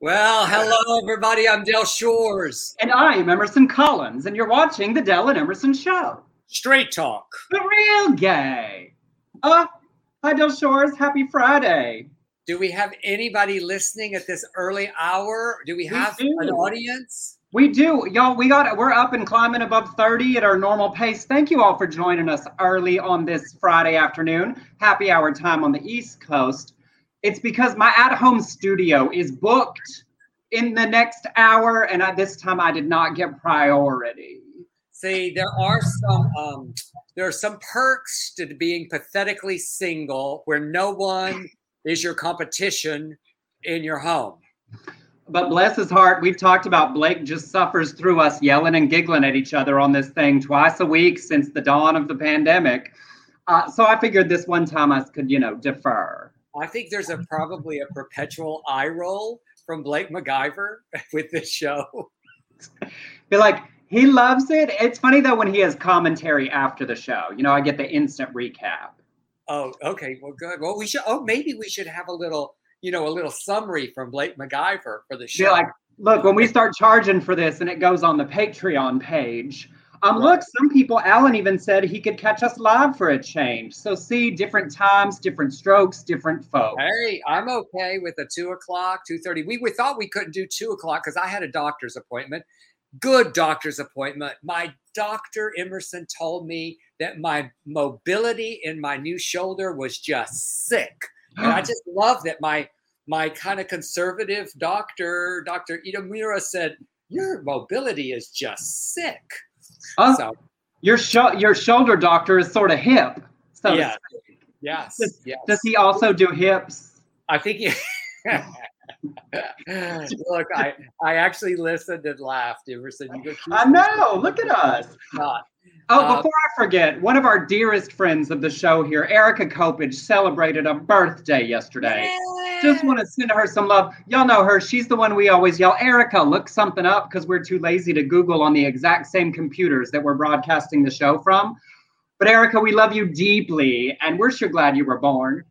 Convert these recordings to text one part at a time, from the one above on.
Well, hello, everybody. I'm Del Shores. And I'm Emerson Collins, and you're watching The Del and Emerson Show. Straight talk. The real gay. Uh, hi, Del Shores. Happy Friday. Do we have anybody listening at this early hour? Do we have do. an audience? We do, y'all. We got we're up and climbing above 30 at our normal pace. Thank you all for joining us early on this Friday afternoon, happy hour time on the East Coast. It's because my at-home studio is booked in the next hour, and at this time I did not get priority. See, there are some um, there are some perks to being pathetically single, where no one is your competition in your home. But bless his heart, we've talked about Blake just suffers through us yelling and giggling at each other on this thing twice a week since the dawn of the pandemic. Uh, so I figured this one time I could, you know, defer. I think there's a probably a perpetual eye roll from Blake McIver with this show. Be like, he loves it. It's funny though when he has commentary after the show. You know, I get the instant recap. Oh, okay. Well, good. Well, we should. Oh, maybe we should have a little, you know, a little summary from Blake McIver for the show. Be like, look, when we start charging for this and it goes on the Patreon page. Um, Right. look, some people, Alan even said he could catch us live for a change. So see, different times, different strokes, different folks. Hey, I'm okay with a two o'clock, two thirty. We we thought we couldn't do two o'clock because I had a doctor's appointment. Good doctor's appointment. My doctor Emerson told me that my mobility in my new shoulder was just sick, and I just love that my my kind of conservative doctor, Doctor Itamura, said your mobility is just sick. Oh, So your sho- your shoulder doctor is sort of hip. So Yeah. yes, Does- yes. Does he also do hips? I think you. Look, I I actually listened and laughed. Emerson, you. I know. Look at us. Not. Oh, Uh, before I forget, one of our dearest friends of the show here, Erica Copage, celebrated a birthday yesterday. Just want to send her some love. Y'all know her. She's the one we always yell, Erica, look something up because we're too lazy to Google on the exact same computers that we're broadcasting the show from. But Erica, we love you deeply, and we're sure glad you were born.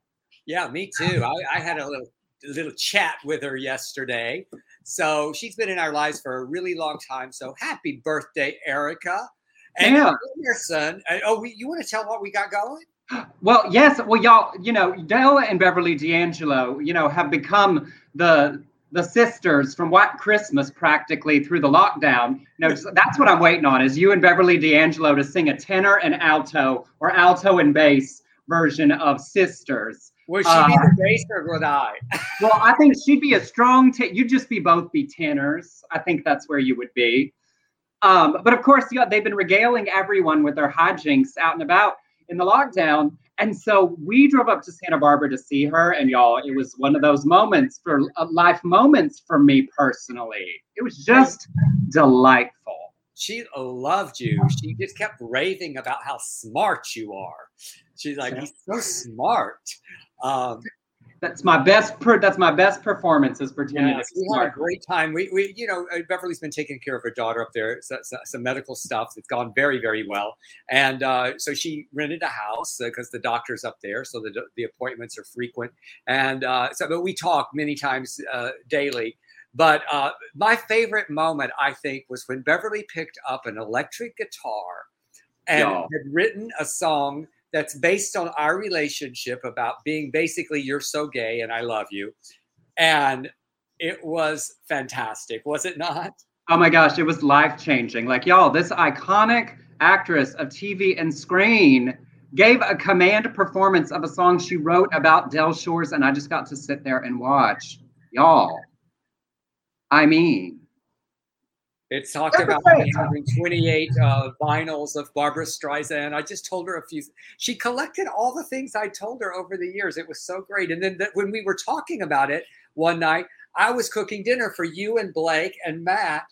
Yeah, me too. I, I had a little little chat with her yesterday. So she's been in our lives for a really long time. So happy birthday, Erica. And Yeah. Emerson. uh, Oh, we, you want to tell what we got going? Well, yes. Well, y'all, you know, Della and Beverly D'Angelo, you know, have become the the sisters from White Christmas practically through the lockdown. You know, that's what I'm waiting on is you and Beverly D'Angelo to sing a tenor and alto or alto and bass version of Sisters. Will she Uh, be the bass or would I? Well, I think she'd be a strong. Te- you'd just be both be tenors. I think that's where you would be. Um, but of course, yeah, they've been regaling everyone with their hijinks out and about in the lockdown. And so we drove up to Santa Barbara to see her, and y'all, it was one of those moments for uh, life moments for me personally. It was just delightful. She loved you. She just kept raving about how smart you are. She's like, he's so smart. Um, That's my best. Per- that's my best performance is pretending Yes, to be we had a great time. We, we, you know, uh, Beverly's been taking care of her daughter up there, so, so- some medical stuff. It's gone very, very well, and uh, so she rented a house because the doctor's up there, so the the appointments are frequent, and uh, so but we talk many times uh, daily. But uh, my favorite moment, I think, was when Beverly picked up an electric guitar and had written a song that's based on our relationship about being basically you're so gay and I love you. And it was fantastic, was it not? Oh my gosh, it was life changing. Like, y'all, this iconic actress of TV and screen gave a command performance of a song she wrote about Del Shores, and I just got to sit there and watch. Y'all, I mean, It talked about great. having 28 uh, vinyls of Barbra Streisand. I just told her a few. She collected all the things I told her over the years. It was so great. And then that when we were talking about it one night, I was cooking dinner for you and Blake and Matt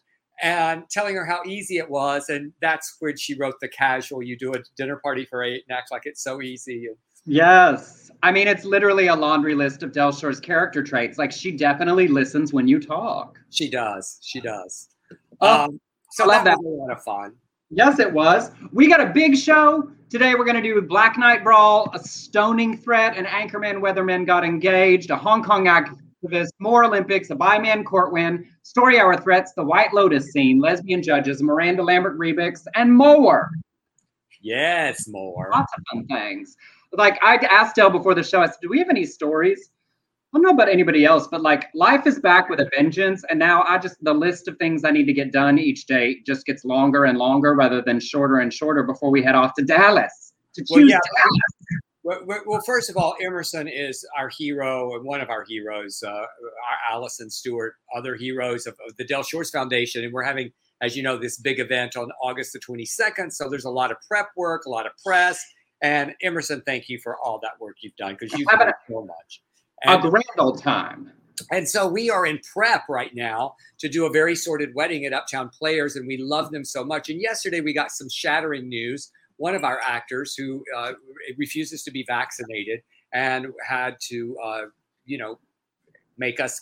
and telling her how easy it was. And that's when she wrote the casual. You do a dinner party for eight and act like it's so easy. Yes. I mean, it's literally a laundry list of Del Shore's character traits. Like, she definitely listens when you talk. she does. She does. Oh, um, so I love that that. was a lot of fun. Yes, it was. We got a big show. Today we're going to do Black Nite Brawl, a stoning threat, an Anchorman Weatherman got engaged, a Hong Kong activist, more Olympics, a bi man court win, story hour threats, the White Lotus scene, lesbian judges, Miranda Lambert remix, and more. Yes, more. Lots of fun things. Like I asked Del before the show, I said, "Do we have any stories?" I don't know about anybody else, but like life is back with a vengeance, and now I just the list of things I need to get done each day just gets longer and longer rather than shorter and shorter before we head off to Dallas to choose well, yeah. Dallas. Well, first of all, Emerson is our hero and one of our heroes, uh, Allison Stewart, other heroes of, of, the Del Shores Foundation. And we're having, as you know, this big event on August the 22nd. So there's a lot of prep work, a lot of press. And Emerson, thank you for all that work you've done because you've done so much. And, a grand old time. And so we are in prep right now to do a Very Sordid Wedding at Uptown Players, and we love them so much. And yesterday we got some shattering news one of our actors who uh, refuses to be vaccinated and had to, uh, you know, make us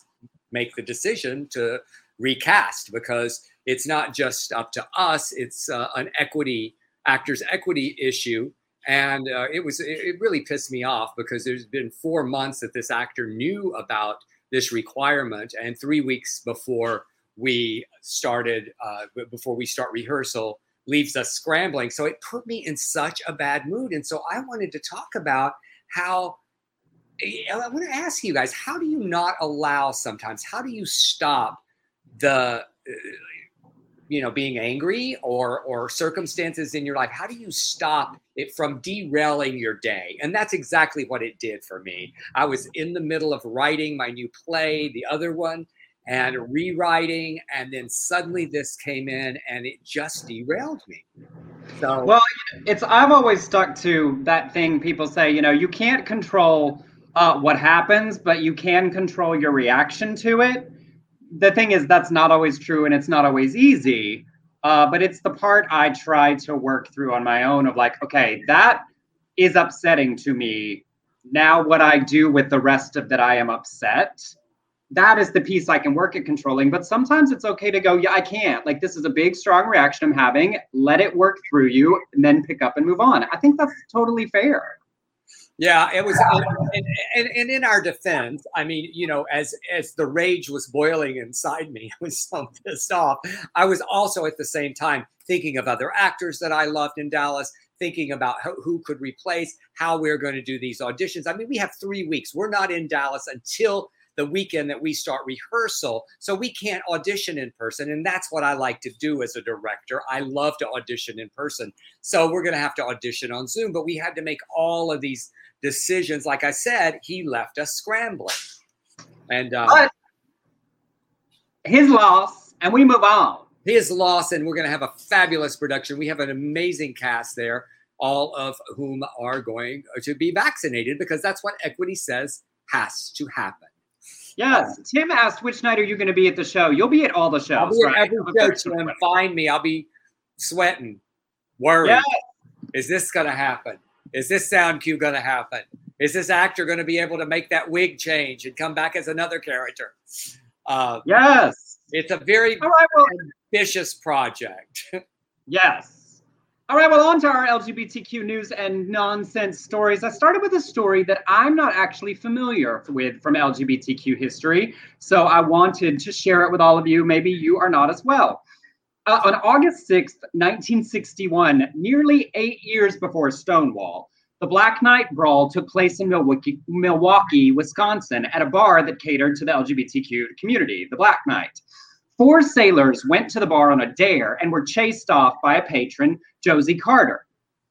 make the decision to recast because it's not just up to us; it's uh, an equity actors equity issue. And uh, it was it really pissed me off because there's been four months that this actor knew about this requirement, and three weeks before we started uh, before we start rehearsal leaves us scrambling. So it put me in such a bad mood. And so I wanted to talk about how I want to ask you guys how do you not allow sometimes, how do you stop the, you know, being angry or, or circumstances in your life? How do you stop it from derailing your day? And that's exactly what it did for me. I was in the middle of writing my new play, the other one, and rewriting and then suddenly this came in and it just derailed me so well it's i've always stuck to that thing people say you know you can't control uh, what happens but you can control your reaction to it the thing is that's not always true and it's not always easy uh, but it's the part i try to work through on my own of like okay that is upsetting to me now what i do with the rest of that i am upset that is the piece I can work at controlling. But sometimes it's okay to go, yeah, I can't. Like, this is a big, strong reaction I'm having. Let it work through you and then pick up and move on. I think that's totally fair. Yeah, it was, and, and, and, in our defense, I mean, you know, as as the rage was boiling inside me, I was so pissed off. I was also at the same time thinking of other actors that I loved in Dallas, thinking about who, who could replace, how we're going to do these auditions. I mean, we have three weeks. We're not in Dallas until the weekend that we start rehearsal. So we can't audition in person. And that's what I like to do as a director. I love to audition in person. So we're going to have to audition on Zoom. But we had to make all of these decisions. Like I said, he left us scrambling. And uh, but his loss, and we move on. His loss, and we're going to have a fabulous production. We have an amazing cast there, all of whom are going to be vaccinated because that's what equity says has to happen. Yes. Tim asked, which night are you going to be at the show? You'll be at all the shows. I'll be right? at every show, Tim. Find me. I'll be sweating, worried. Yes. Is this going to happen? Is this sound cue going to happen? Is this actor going to be able to make that wig change and come back as another character? Uh, yes. It's a very right, well, ambitious project. yes. All right, well, on to our LGBTQ news and nonsense stories. I started with a story that I'm not actually familiar with from LGBTQ history. So I wanted to share it with all of you. Maybe you are not as well. Uh, on August 6th, 1961, nearly eight years before Stonewall, the Black Nite Brawl took place in Milwaukee, Milwaukee, Wisconsin, at a bar that catered to the LGBTQ community, the Black Nite. Four sailors went to the bar on a dare and were chased off by a patron, Josie Carter.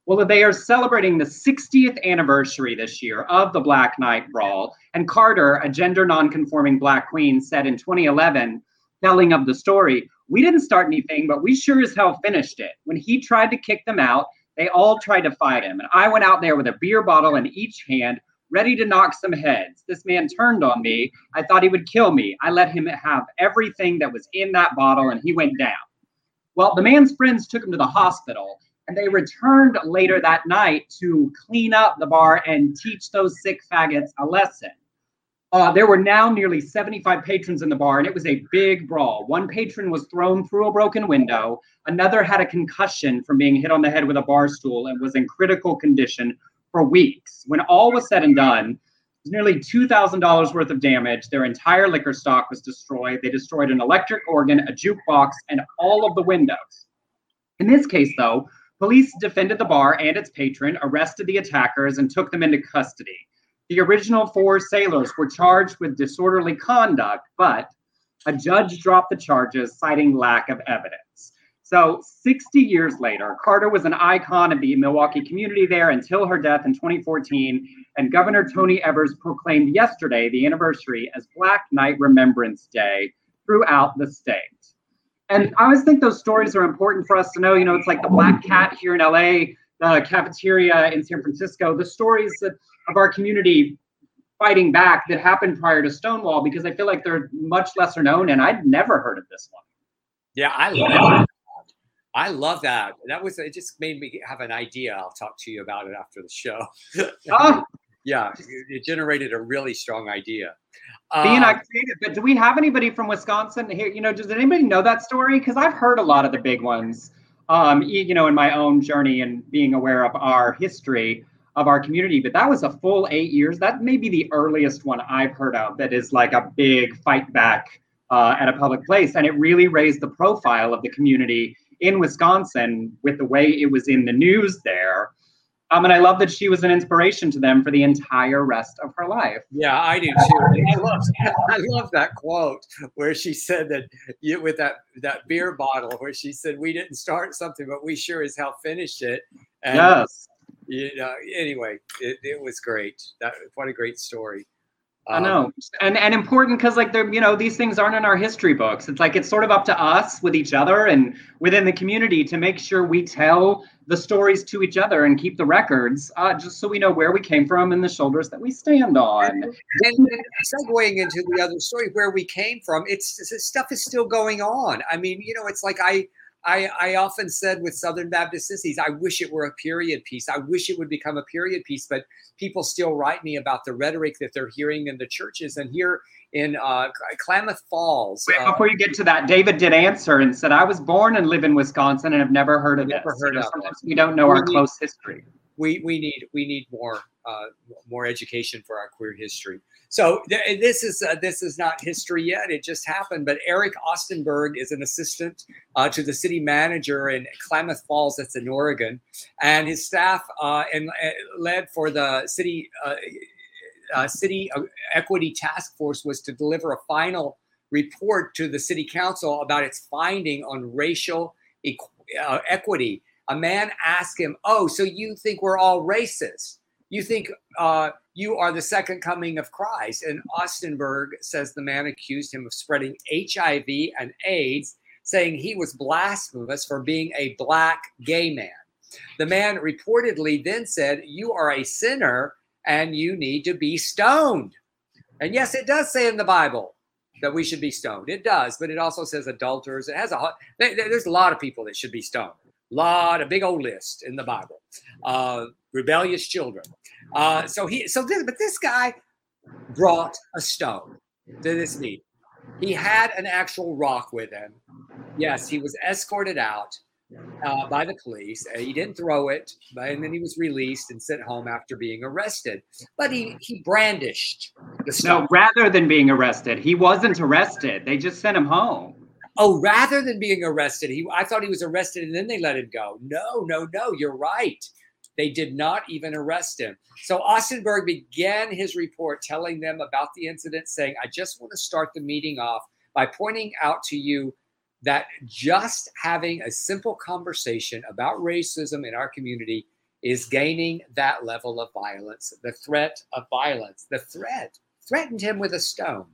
Well, they are celebrating the 60th anniversary this year of the Black Nite Brawl. And Carter, a gender nonconforming Black queen, said in 2011, telling of the story, We didn't start anything, but we sure as hell finished it. When he tried to kick them out, they all tried to fight him. And I went out there with a beer bottle in each hand, ready to knock some heads. This man turned on me. I thought he would kill me. I let him have everything that was in that bottle and he went down. Well, the man's friends took him to the hospital and they returned later that night to clean up the bar and teach those sick faggots a lesson. Uh, there were now nearly 75 patrons in the bar, and it was a big brawl. One patron was thrown through a broken window. Another had a concussion from being hit on the head with a bar stool and was in critical condition for weeks. When all was said and done, it was nearly $2,000 worth of damage. Their entire liquor stock was destroyed. They destroyed an electric organ, a jukebox, and all of the windows. In this case, though, police defended the bar and its patron, arrested the attackers, and took them into custody. The original four sailors were charged with disorderly conduct, but a judge dropped the charges, citing lack of evidence. So, 60 years later, Carter was an icon of the Milwaukee community there until her death in 2014. And Governor Tony Evers proclaimed yesterday the anniversary as Black Nite Remembrance Day throughout the state. And I always think those stories are important for us to know. You know, it's like the Black Cat here in LA, the cafeteria in San Francisco, the stories of our community fighting back that happened prior to Stonewall because I feel like they're much lesser known and I'd never heard of this one. Yeah, I love that. I love that. That was it. Just made me have an idea. I'll talk to you about it after the show. oh. yeah, it generated a really strong idea. Being um, creative, but do we have anybody from Wisconsin here? You know, does anybody know that story? Because I've heard a lot of the big ones. Um, you know, in my own journey and being aware of our history of our community, but that was a full eight years. That may be the earliest one I've heard of that is like a big fight back uh, at a public place, and it really raised the profile of the community in Wisconsin with the way it was in the news there. Um, and I love that she was an inspiration to them for the entire rest of her life. Yeah, I do too. I love, I love that quote where she said that you, with that that beer bottle, where she said, "We didn't start something, but we sure as hell finished it." And, yes. You know, anyway, it, it was great. That what a great story. I know, um, and and important because like they're you know these things aren't in our history books. It's like it's sort of up to us with each other and within the community to make sure we tell the stories to each other and keep the records, uh, just so we know where we came from and the shoulders that we stand on. And, and, segueing into the other story, where we came from, it's this stuff is still going on. I mean, you know, it's like I I, I often said with Southern Baptist Sissies, I wish it were a period piece. I wish it would become a period piece, but people still write me about the rhetoric that they're hearing in the churches. And here in uh, Klamath Falls. Wait, uh, before you get to that, David did answer and said, I was born and live in Wisconsin and have never heard of never this. Heard of sometimes it. we don't know we our need, close history. We, we need we need more uh, more education for our queer history. So th- this is uh, this is not history yet; it just happened. But Eric Osterberg is an assistant uh, to the city manager in Klamath Falls, that's in Oregon, and his staff uh, and uh, led for the city uh, city equity task force was to deliver a final report to the city council about its finding on racial equ- equity. A man asked him, "Oh, so you think we're all racist?" You think uh, you are the second coming of Christ. And Osterberg says the man accused him of spreading HIV and AIDS, saying he was blasphemous for being a black gay man. The man reportedly then said, You are a sinner and you need to be stoned. And yes, it does say in the Bible that we should be stoned. It does, but it also says adulterers. It has a there's a lot of people that should be stoned. A lot, a big old list in the Bible. Uh, rebellious children. Uh, so he, so this, but this guy brought a stone to this meeting. He had an actual rock with him. Yes, he was escorted out uh, by the police. Uh, he didn't throw it, but, and then he was released and sent home after being arrested. But he he brandished the stone. No, rather than being arrested, he wasn't arrested. They just sent him home. Oh, rather than being arrested, he I thought he was arrested and then they let him go. No, no, no. You're right. They did not even arrest him. So Osterberg began his report telling them about the incident, saying, I just want to start the meeting off by pointing out to you that just having a simple conversation about racism in our community is gaining that level of violence, the threat of violence. The threat threatened him with a stone.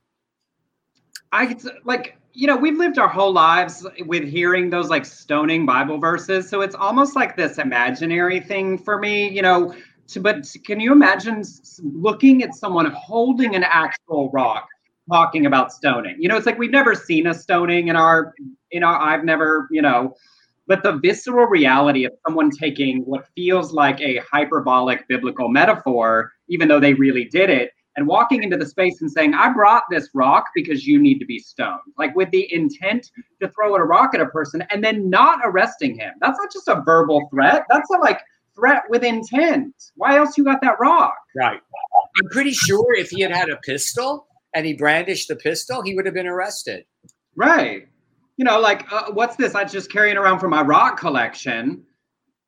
I like you know, we've lived our whole lives with hearing those like stoning Bible verses. So it's almost like this imaginary thing for me, you know. To, but can you imagine looking at someone holding an actual rock talking about stoning? You know, it's like we've never seen a stoning in our, in our, I've never, you know, but the visceral reality of someone taking what feels like a hyperbolic biblical metaphor, even though they really did it, and walking into the space and saying, I brought this rock because you need to be stoned, like with the intent to throw a rock at a person and then not arresting him. That's not just a verbal threat. That's a like threat with intent. Why else you got that rock? Right. I'm pretty sure if he had had a pistol and he brandished the pistol, he would have been arrested. Right. You know, like uh, what's this? I'm just carrying around for my rock collection.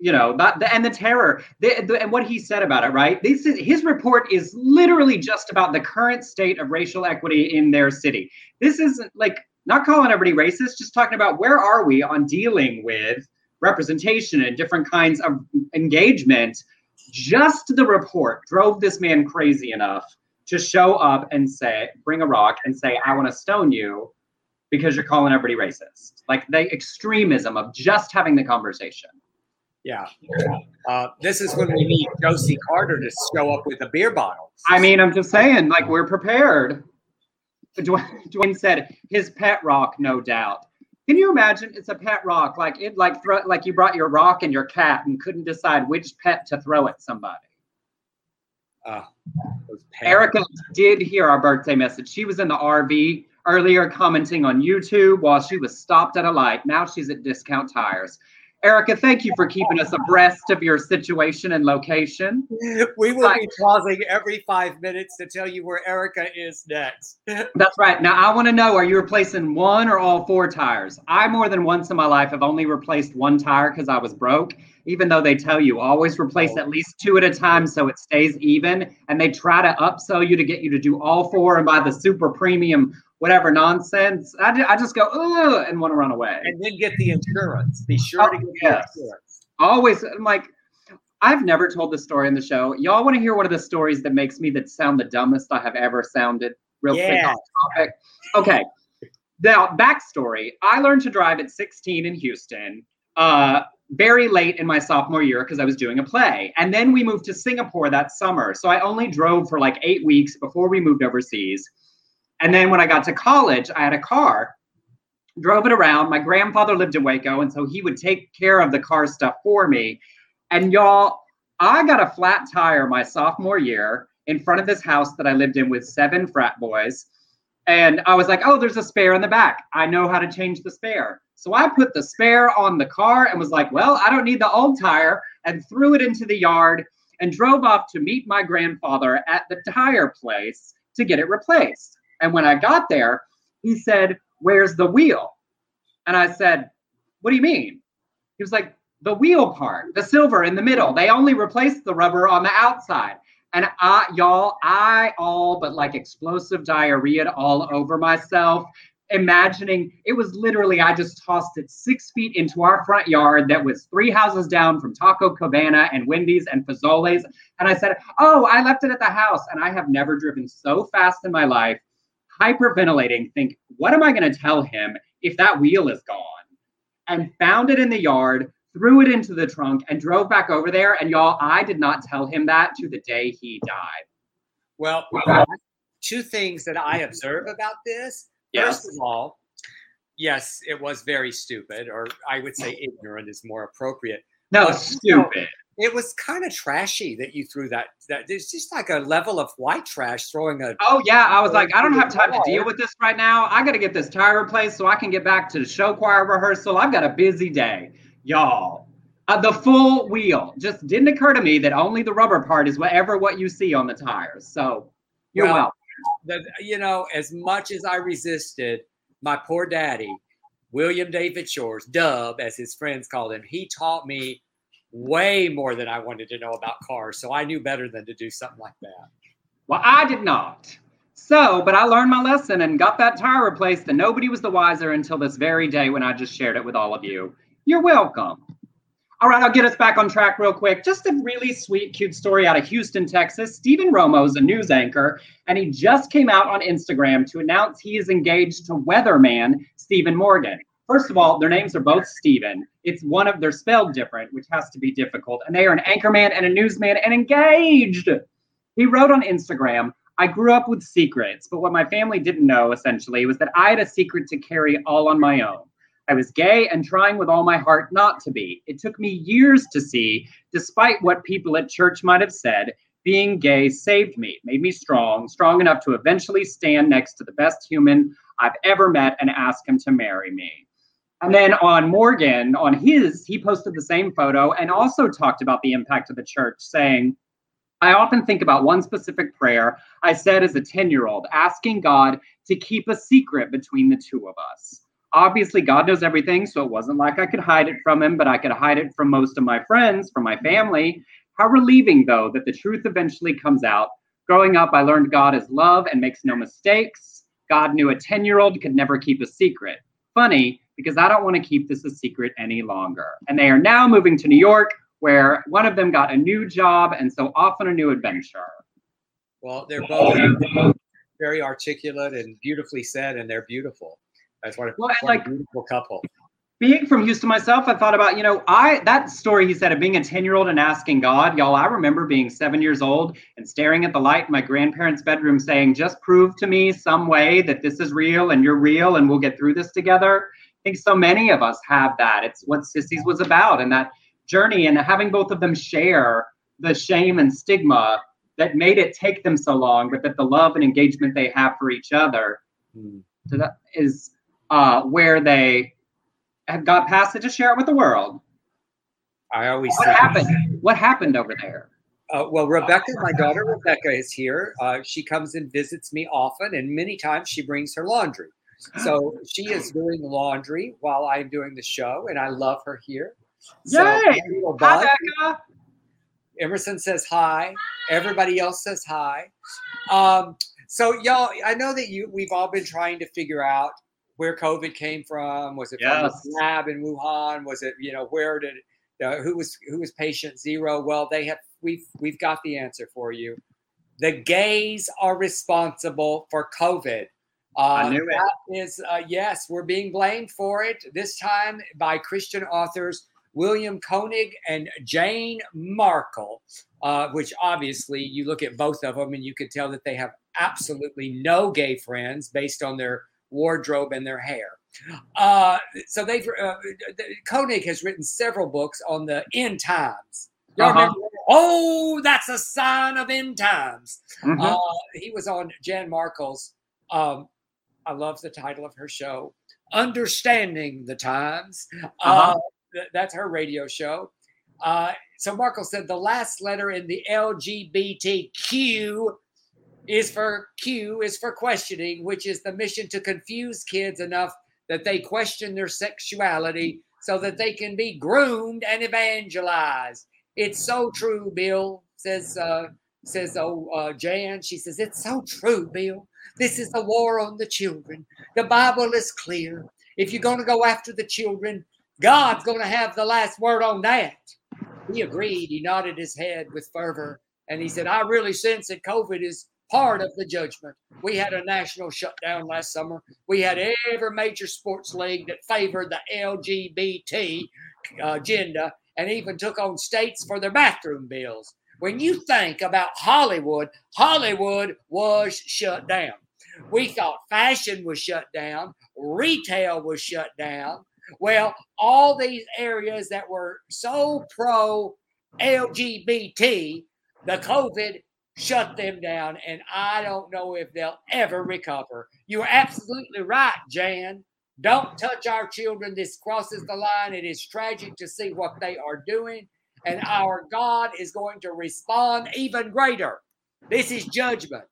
You know, that and the terror, the, the, and what he said about it. Right. This is his report is literally just about the current state of racial equity in their city. This isn't like not calling everybody racist, just talking about where are we on dealing with representation and different kinds of engagement. Just the report drove this man crazy enough to show up and say, bring a rock and say, I want to stone you because you're calling everybody racist. Like the extremism of just having the conversation. Yeah. Uh, this is when we need Josie Carter to show up with a beer bottle. I mean, I'm just saying, like, we're prepared. Dwayne, Dwayne said his pet rock, no doubt. Can you imagine? It's a pet rock, like it, like throw, like you brought your rock and your cat and couldn't decide which pet to throw at somebody. Uh, Erica did hear our birthday message. She was in the RV earlier commenting on YouTube while she was stopped at a light. Now she's at Discount Tires. Erica, thank you for keeping us abreast of your situation and location. We will be pausing every five minutes to tell you where Erica is next. That's right. Now, I want to know are you replacing one or all four tires? I, more than once in my life, have only replaced one tire because I was broke, even though they tell you always replace oh. at least two at a time so it stays even. And they try to upsell you to get you to do all four and buy the super premium whatever nonsense. I, I just go, Ugh, and want to run away. And then get the insurance. Be sure oh, to get yes. the insurance. Always, I'm like, I've never told this story in the show. Y'all want to hear one of the stories that makes me that sound the dumbest I have ever sounded? Real yeah. quick off topic. Okay. Now, backstory. I learned to drive at 16 in Houston. Uh, very late in my sophomore year because I was doing a play. And then we moved to Singapore that summer. So I only drove for like eight weeks before we moved overseas. And then when I got to college, I had a car, drove it around. My grandfather lived in Waco, and so he would take care of the car stuff for me. And y'all, I got a flat tire my sophomore year in front of this house that I lived in with seven frat boys. And I was like, oh, there's a spare in the back. I know how to change the spare. So I put the spare on the car and was like, well, I don't need the old tire and threw it into the yard and drove off to meet my grandfather at the tire place to get it replaced. And when I got there, he said, Where's the wheel? And I said, What do you mean? He was like, The wheel part, the silver in the middle. They only replaced the rubber on the outside. And I, y'all, I all but like explosive diarrhea all over myself imagining it was literally I just tossed it six feet into our front yard that was three houses down from Taco Cabana and Wendy's and Fazoli's. And I said, Oh, I left it at the house. And I have never driven so fast in my life hyperventilating, think, what am I going to tell him if that wheel is gone? And found it in the yard, threw it into the trunk, and drove back over there. And y'all, I did not tell him that to the day he died. Well, two things that I observe about this. Yes. First of all, yes, it was very stupid, or I would say ignorant is more appropriate. No, but, stupid. It was kind of trashy that you threw that. That there's just like a level of white trash throwing a. Oh yeah, I was like, I don't have time to deal with this right now. I got to get this tire replaced so I can get back to the show choir rehearsal. I've got a busy day, y'all. Uh, the full wheel just didn't occur to me that only the rubber part is whatever what you see on the tires. So you're well, welcome. The, you know, as much as I resisted, my poor daddy, William David Shores, Dub, as his friends called him, he taught me way more than I wanted to know about cars. So I knew better than to do something like that. Well, I did not. So, but I learned my lesson and got that tire replaced, and nobody was the wiser until this very day when I just shared it with all of you. You're welcome. All right, I'll get us back on track real quick. Just a really sweet, cute story out of Houston, Texas. Steven Romo is a news anchor, and he just came out on Instagram to announce he is engaged to weatherman Stephen Morgan. First of all, their names are both Steven. It's one of they're spelled different, which has to be difficult. And they are an anchorman and a newsman and engaged. He wrote on Instagram, I grew up with secrets, but what my family didn't know essentially was that I had a secret to carry all on my own. I was gay and trying with all my heart not to be. It took me years to see, despite what people at church might have said, being gay saved me, made me strong, strong enough to eventually stand next to the best human I've ever met and ask him to marry me. And then on Morgan, on his, he posted the same photo and also talked about the impact of the church, saying, I often think about one specific prayer I said as a 10 year old, asking God to keep a secret between the two of us. Obviously, God knows everything, so it wasn't like I could hide it from him, but I could hide it from most of my friends, from my family. How relieving, though, that the truth eventually comes out. Growing up, I learned God is love and makes no mistakes. God knew a 10 year old could never keep a secret. Funny, because I don't want to keep this a secret any longer. And they are now moving to New York, where one of them got a new job and so often a new adventure. Well, they're both very articulate and beautifully said, and they're beautiful. That's what, well, what like, a beautiful couple. Being from Houston myself, I thought about, you know, I that story he said of being a 10-year-old and asking God, y'all, I remember being seven years old and staring at the light in my grandparents' bedroom saying, just prove to me some way that this is real and you're real and we'll get through this together. I think so many of us have that. It's what Sissies was about, and that journey and having both of them share the shame and stigma that made it take them so long, but that the love and engagement they have for each other mm. is uh, where they have got past it to share it with the world. I always what happened. What happened over there? Uh, well, Rebecca, my daughter Rebecca, is here. Uh, she comes and visits me often, and many times she brings her laundry. So she is doing laundry while I'm doing the show, and I love her here. So, Yay! Hi, Becca. Emerson says hi. Everybody else says hi. Um, so y'all, I know that you we've all been trying to figure out where COVID came from. Was it yes. from the lab in Wuhan? Was it you know where did uh, who was who was patient zero? Well, they have we've we've got the answer for you. The gays are responsible for COVID. Uh, I knew it. That is, uh, yes, we're being blamed for it this time by Christian authors William Koenig and Jane Markell, uh, which obviously you look at both of them and you can tell that they have absolutely no gay friends based on their wardrobe and their hair. Uh, so they've uh, Koenig has written several books on the end times. Uh-huh. Oh, that's a sign of end times. Mm-hmm. Uh, he was on Jan Markell's. Um, I love the title of her show, Understanding the Times. Uh-huh. Uh, that's her radio show. Uh, so Markell said the last letter in the LGBTQ is for Q is for questioning, which is the mission to confuse kids enough that they question their sexuality so that they can be groomed and evangelized. It's so true, Bill says. Uh, says oh uh, Jan. She says it's so true, Bill. This is a war on the children. The Bible is clear. If you're going to go after the children, God's going to have the last word on that. He agreed. He nodded his head with fervor. And he said, I really sense that COVID is part of the judgment. We had a national shutdown last summer. We had every major sports league that favored the LGBT uh, agenda and even took on states for their bathroom bills. When you think about Hollywood, Hollywood was shut down. We thought fashion was shut down, retail was shut down, well, all these areas that were so pro LGBT, the COVID shut them down, and I don't know if they'll ever recover. You're absolutely right, Jan. Don't touch our children. This crosses the line. It is tragic to see what they are doing, and our God is going to respond even greater. This is judgment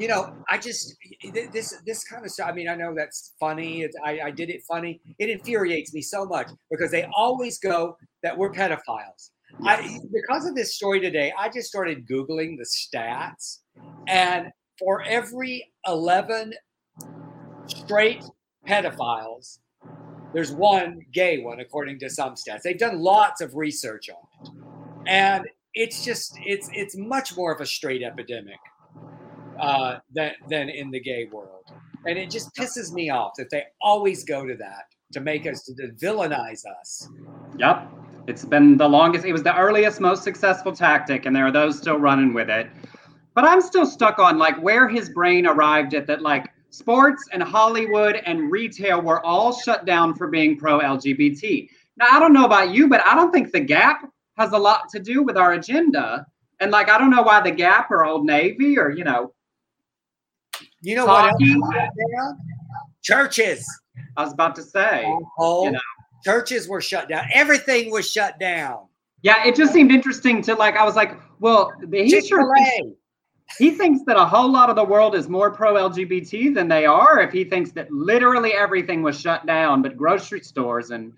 you know, I just this this kind of stuff. I mean, I know that's funny. It's, I, I did it funny. It infuriates me so much because they always go that we're pedophiles. I, because of this story today, I just started googling the stats, and for every eleven straight pedophiles, there's one gay one, according to some stats. They've done lots of research on it, and it's just it's it's much more of a straight epidemic uh, than than in the gay world, and it just pisses me off that they always go to that to make us to villainize us. Yep, it's been the longest. It was the earliest, most successful tactic, and there are those still running with it. But I'm still stuck on like where his brain arrived at that like sports and Hollywood and retail were all shut down for being pro LGBT. Now I don't know about you, but I don't think the Gap has a lot to do with our agenda. And like I don't know why the Gap or Old Navy or you know you know Hockey. what? Else? Churches. I was about to say. Oh, You know. churches were shut down. Everything was shut down. Yeah, it just seemed interesting to like. I was like, well, he sure thinks, he thinks that a whole lot of the world is more pro LGBT than they are. If he thinks that literally everything was shut down, but grocery stores and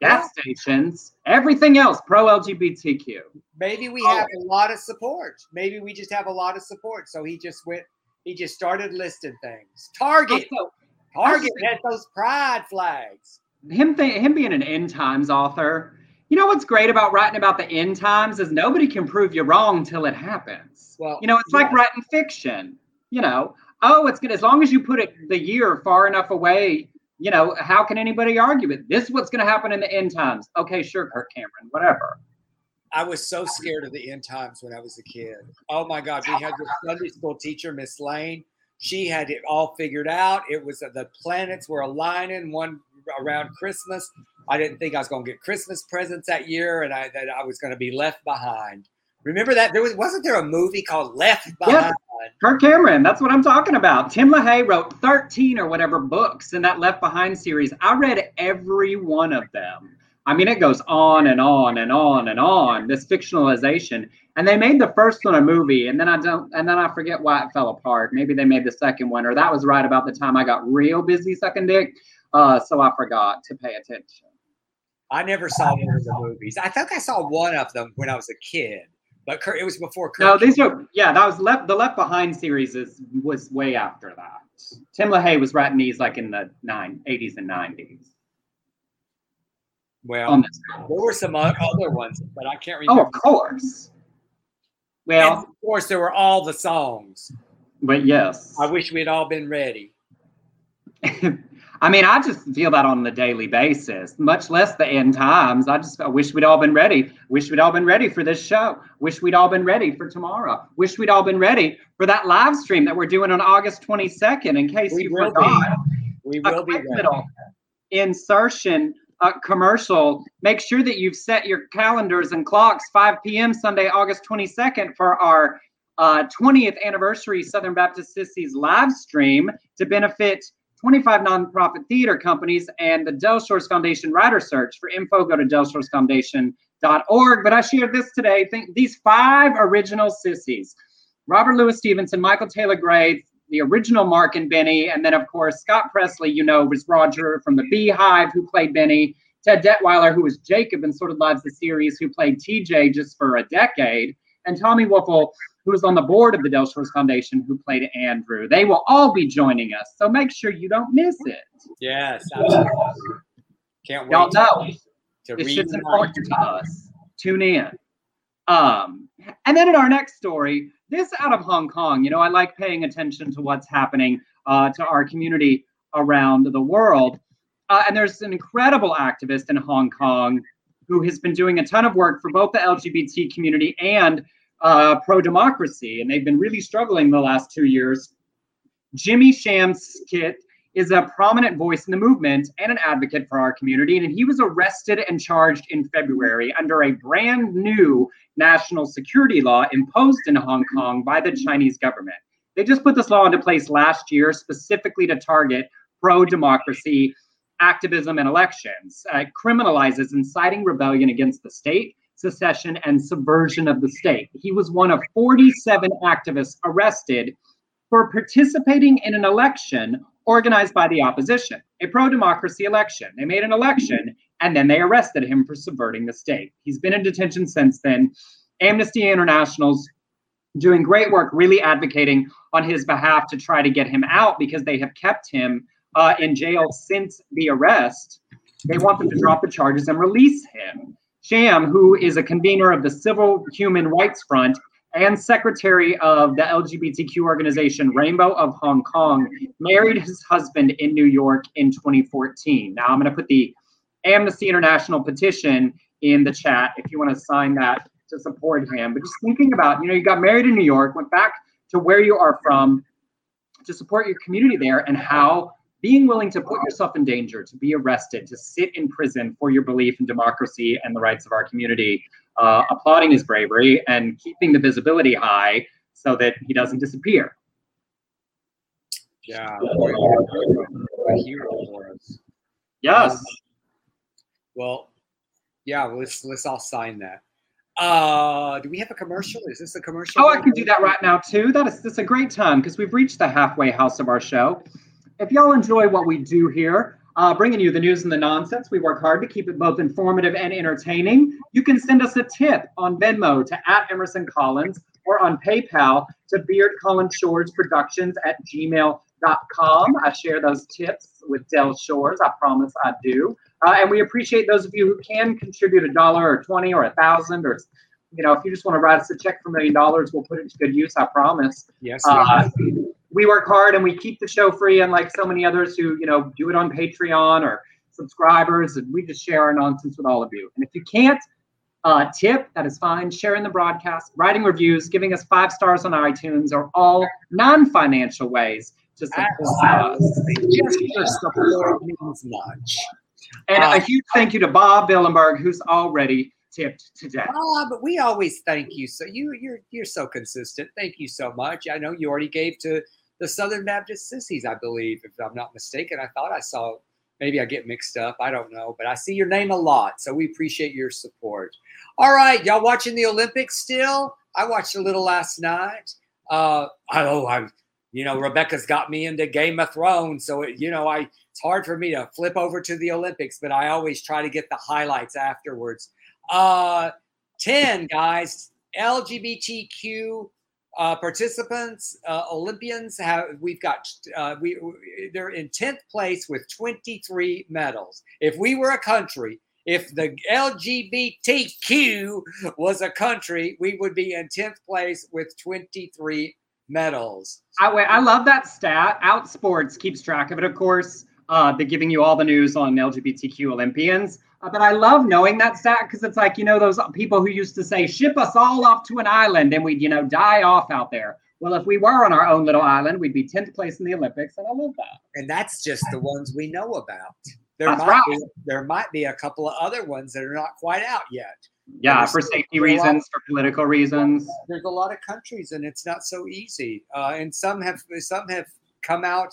gas stations, everything else pro LGBTQ. Maybe we Oh. have a lot of support. Maybe we just have a lot of support. So he just went. He just started listing things. Target. Also, Target had those pride flags. him th- him being an end times author. You know what's great about writing about the end times is nobody can prove you wrong till it happens. Well, You know, it's like writing fiction. You know, oh, it's good as long as you put it the year far enough away. You know, how can anybody argue with This is what's going to happen in the end times. Okay, sure, Kirk Cameron, whatever. I was so scared of the end times when I was a kid. Oh my God. We had this Sunday school teacher, Miss Lane. She had it all figured out. It was uh, the planets were aligning one around Christmas. I didn't think I was going to get Christmas presents that year and I that I was going to be left behind. Remember that? There was wasn't there a movie called Left Behind? Yes, Kirk Cameron, that's what I'm talking about. Tim LaHaye wrote 13 or whatever books in that Left Behind series. I read every one of them. I mean, it goes on and on and on and on, this fictionalization. And they made the first one a movie, and then I don't and then I forget why it fell apart. Maybe they made the second one, or that was right about the time I got real busy sucking dick. Uh, so I forgot to pay attention. I never saw one of the movies. I think I saw one of them when I was a kid, but Kurt, it was before Kurt. No, these are yeah, that was left the Left Behind series is was way after that. Tim LaHaye was writing these like in the nine, 80s and 90s. Well, there were some other ones, but I can't remember. Oh, of course. And Well, of course, there were all the songs. but yes. I wish we had all been ready. I mean, I just feel that on the daily basis, much less the end times. I just I wish we'd all been ready. Wish we'd all been ready for this show. Wish we'd all been ready for tomorrow. Wish we'd all been ready for that live stream that we're doing on August 22nd. In case We you forgot, We a will be ready. insertion uh, commercial. Make sure that you've set your calendars and clocks 5 p.m. Sunday, August 22nd for our uh, 20th anniversary Southern Baptist Sissies live stream to benefit 25 nonprofit theater companies and the Del Shores Foundation Writer Search. For info, go to delshoresfoundation.org. But I shared this today. Think these five original sissies Robert Louis Stevenson, Michael Taylor Gray, the original Mark and Benny, and then of course Scott Presley, you know, was Roger from the Beehive who played Benny, Ted Detweiler, who was Jacob in Sordid Lives the series, who played TJ just for a decade, and Tommy Wolfle, who was on the board of the Del Shores Foundation, who played Andrew. They will all be joining us, so make sure you don't miss it. Yes, absolutely. Can't wait Y'all know to this read shit's important to us. Tune in. Um, and then in our next story, this out of Hong Kong. You know, I like paying attention to what's happening uh, to our community around the world. Uh, and there's an incredible activist in Hong Kong who has been doing a ton of work for both the LGBT community and uh, pro democracy. And they've been really struggling the last two years. Jimmy Sham Tsz-kit is a prominent voice in the movement and an advocate for our community. And he was arrested and charged in February under a brand new national security law imposed in Hong Kong by the Chinese government. They just put this law into place last year specifically to target pro democracy activism and elections. Uh, it criminalizes inciting rebellion against the state, secession, and subversion of the state. He was one of 47 activists arrested for participating in an election organized by the opposition, a pro democracy election. They made an election and then they arrested him for subverting the state. He's been in detention since then. Amnesty International's doing great work, really advocating on his behalf to try to get him out because they have kept him uh, in jail since the arrest. They want them to drop the charges and release him. Sham, who is a convener of the Civil Human Rights Front and secretary of the LGBTQ organization Rainbow of Hong Kong, married his husband in New York in 2014. Now, I'm going to put the Amnesty International petition in the chat if you want to sign that to support him. But just thinking about, you know, you got married in New York, went back to where you are from to support your community there, and how being willing to put yourself in danger, to be arrested, to sit in prison for your belief in democracy and the rights of our community, uh, applauding his bravery and keeping the visibility high so that he doesn't disappear. Yeah, a hero for us. Yes. Um, well, yeah, let's let's all sign that. Uh, do we have a commercial? Is this a commercial? Oh, I can do that right now too. That is this a great time because we've reached the halfway house of our show. If y'all enjoy what we do here, uh, bringing you the news and the nonsense, we work hard to keep it both informative and entertaining. You can send us a tip on Venmo to at Emerson Collins or on PayPal to Beard Collins Shores Productions at gmail.com. I share those tips with Del Shores. I promise I do. Uh, and we appreciate those of you who can contribute a dollar or 20 or a thousand or you know, if you just want to write us a check for a million dollars, we'll put it to good use. I promise. Yes. Uh, we work hard and we keep the show free, unlike so many others who, you know, do it on Patreon or subscribers, and we just share our nonsense with all of you. And if you can't uh, tip, that is fine. Sharing the broadcast, writing reviews, giving us five stars on iTunes, are all non-financial ways to support us. Just your support means much. And a huge thank you to Bob Billenberg, who's already tipped today. But we always thank you. So you you're you're so consistent. Thank you so much. I know you already gave to the Southern Baptist Sissies, I believe, if I'm not mistaken. I thought I saw maybe I get mixed up. I don't know, but I see your name a lot. So we appreciate your support. All right, y'all watching the Olympics still? I watched a little last night. Uh oh, I you know, Rebecca's got me into Game of Thrones, so it, you know, I it's hard for me to flip over to the Olympics, but I always try to get the highlights afterwards. Uh, 10 guys, LGBTQ uh, participants, uh, Olympians have we've got uh, we they're in 10th place with 23 medals. If we were a country, if the LGBTQ was a country, we would be in 10th place with 23 medals. I, I love that stat. Outsports keeps track of it, of course. Uh, they're giving you all the news on LGBTQ Olympians. But I love knowing that stat because it's like, you know, those people who used to say, ship us all off to an island and we'd, you know, die off out there. Well, if we were on our own little island, we'd be 10th place in the Olympics. And I love that. And that's just the ones we know about. There that's might right. be there might be a couple of other ones that are not quite out yet. Yeah, for safety reasons, for political reasons. There's a lot of countries, and it's not so easy. Uh, and some have some have come out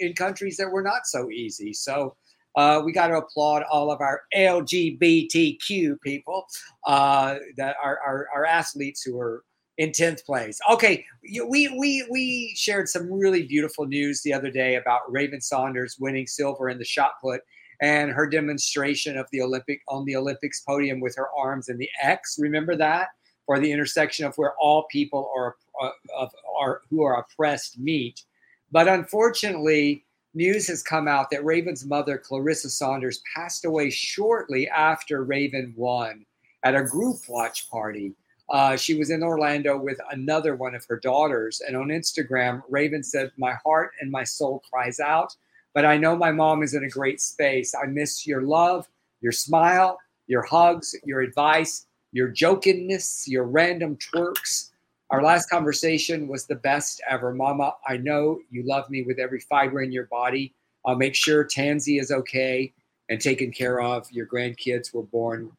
in countries that were not so easy. So uh, we got to applaud all of our LGBTQ people, uh, that are our, athletes who are in 10th place. Okay, we, we, we shared some really beautiful news the other day about Raven Saunders winning silver in the shot put and her demonstration of the Olympic on the Olympics podium with her arms in the X. Remember that? For the intersection of where all people are, uh, of, are who are oppressed meet. But unfortunately, news has come out that Raven's mother, Clarissa Saunders, passed away shortly after Raven won at a group watch party. Uh, she was in Orlando with another one of her daughters. And on Instagram, Raven said, My heart and my soul cries out, but I know my mom is in a great space. I miss your love, your smile, your hugs, your advice, your jokingness, your random twerks. Our last conversation was the best ever. Mama, I know you love me with every fiber in your body. I'll make sure Tansy is okay and taken care of. Your grandkids were born.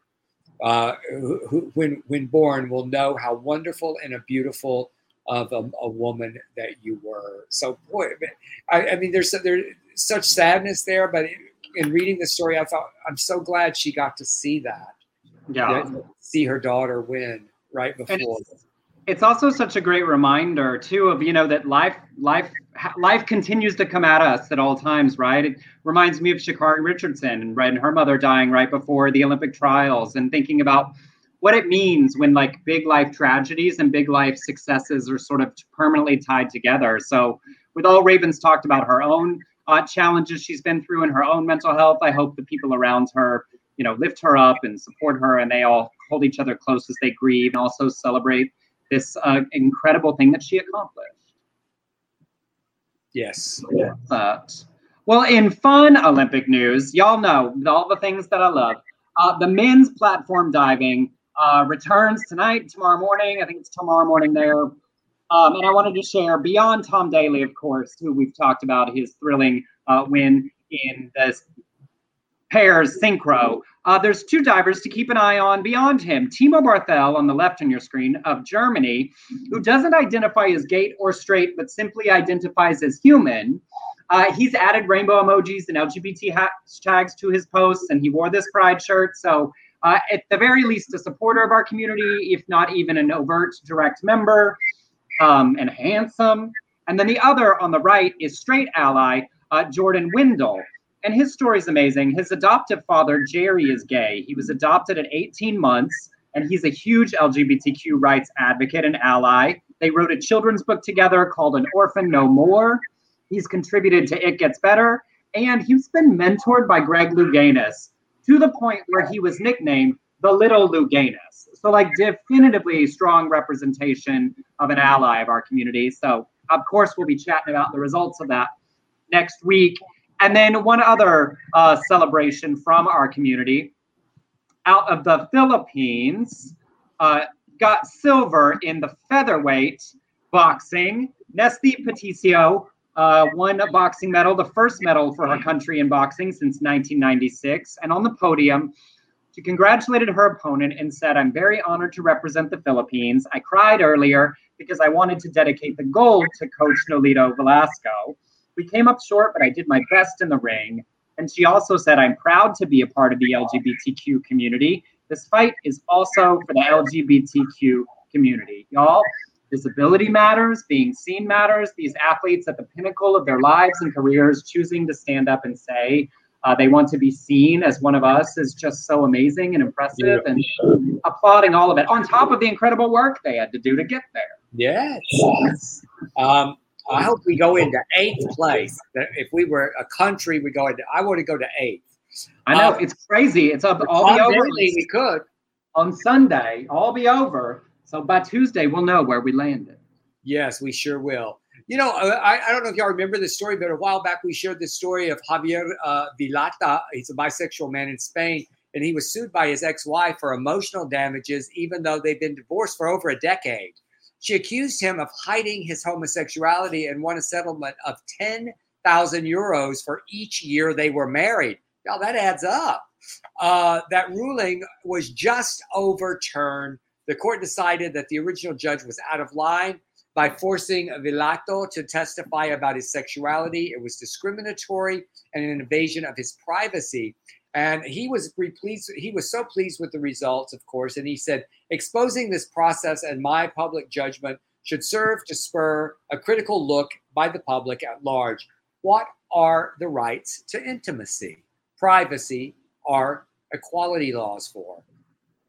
Uh, who, when when born, will know how wonderful and a beautiful of a, a woman that you were. So, boy, I, I mean, there's there's such sadness there, but in reading the story, I thought I'm so glad she got to see that. Yeah, see her daughter win right before it's also such a great reminder too of you know that life life life continues to come at us at all times right? It reminds me of sha'carri richardson and, and her mother dying right before the olympic trials and thinking about what it means when like big life tragedies and big life successes are sort of permanently tied together. So with all ravens talked about her own uh, challenges she's been through and her own mental health i hope the people around her you know lift her up and support her and they all hold each other close as they grieve and also celebrate this uh, incredible thing that she accomplished. Yes. But, well, in fun Olympic news, y'all know all the things that I love. Uh, the men's platform diving uh, returns tonight, tomorrow morning. I think it's tomorrow morning there. Um, and I wanted to share beyond Tom Daley, of course, who we've talked about his thrilling uh, win in the pairs synchro. Uh, there's two divers to keep an eye on beyond him. Timo Barthel on the left on your screen of Germany, who doesn't identify as gate or straight, but simply identifies as human. Uh, he's added rainbow emojis and LGBT hashtags to his posts, and he wore this pride shirt. So, uh, at the very least, a supporter of our community, if not even an overt direct member, um, and handsome. And then the other on the right is straight ally uh, Jordan Windle. And his story is amazing. His adoptive father, Jerry, is gay. He was adopted at 18 months, and he's a huge LGBTQ rights advocate and ally. They wrote a children's book together called An Orphan No More. He's contributed to It Gets Better, and he's been mentored by Greg Louganis to the point where he was nicknamed the Little Louganis. So, like, definitively strong representation of an ally of our community. So, of course, we'll be chatting about the results of that next week. And then one other uh, celebration from our community out of the Philippines uh, got silver in the featherweight boxing. Nesthy Petecio uh, won a boxing medal, the first medal for her country in boxing since 1996. And on the podium, she congratulated her opponent and said, I'm very honored to represent the Philippines. I cried earlier because I wanted to dedicate the gold to Coach Nolito Velasco. We came up short, but I did my best in the ring. And she also said, I'm proud to be a part of the LGBTQ community. This fight is also for the LGBTQ community. Y'all, visibility matters, being seen matters. These athletes at the pinnacle of their lives and careers choosing to stand up and say uh, they want to be seen as one of us is just so amazing and impressive yeah. and applauding all of it on top of the incredible work they had to do to get there. Yes. Um, I hope we go into eighth place. If we were a country, we go into. I want to go to eighth. I know um, it's crazy. It's up. All be over. We could on Sunday. All be over. So by Tuesday, we'll know where we landed. Yes, we sure will. You know, uh, I, I don't know if y'all remember this story, but a while back we shared this story of Javier uh, Vilalta. He's a bisexual man in Spain, and he was sued by his ex-wife for emotional damages, even though they've been divorced for over a decade. She accused him of hiding his homosexuality and won a settlement of 10,000 euros for each year they were married. Now, that adds up. Uh, that ruling was just overturned. The court decided that the original judge was out of line by forcing Vilalta to testify about his sexuality. It was discriminatory and an invasion of his privacy. And he was pleased. He was so pleased with the results, of course. And he said, exposing this process and my public judgment should serve to spur a critical look by the public at large. What are the rights to intimacy, privacy, or equality laws for?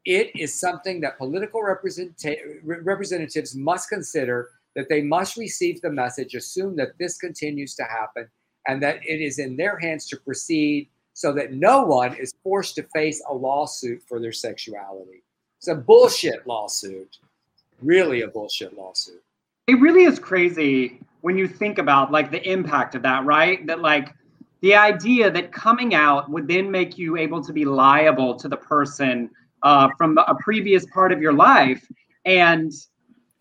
It is something that political representa- representatives must consider that they must receive the message, assume that this continues to happen, and that it is in their hands to proceed so that no one is forced to face a lawsuit for their sexuality. It's a bullshit lawsuit. Really a bullshit lawsuit. It really is crazy when you think about like the impact of that, right? That like the idea that coming out would then make you able to be liable to the person uh, from a previous part of your life and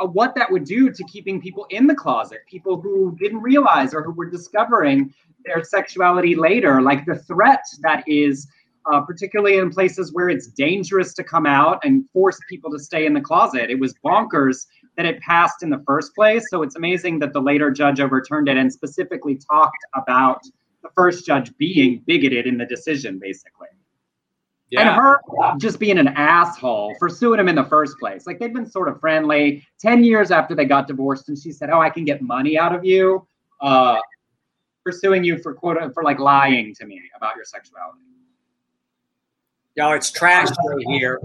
what that would do to keeping people in the closet, people who didn't realize or who were discovering their sexuality later, like the threat that is, uh, particularly in places where it's dangerous to come out and force people to stay in the closet. It was bonkers that it passed in the first place. So it's amazing that the later judge overturned it and specifically talked about the first judge being bigoted in the decision, basically. Yeah. And her just being an asshole for suing him in the first place. Like they've been sort of friendly 10 years after they got divorced, and she said, Oh, I can get money out of you. Uh, pursuing you for quote for like lying to me about your sexuality. Y'all, it's trash right here.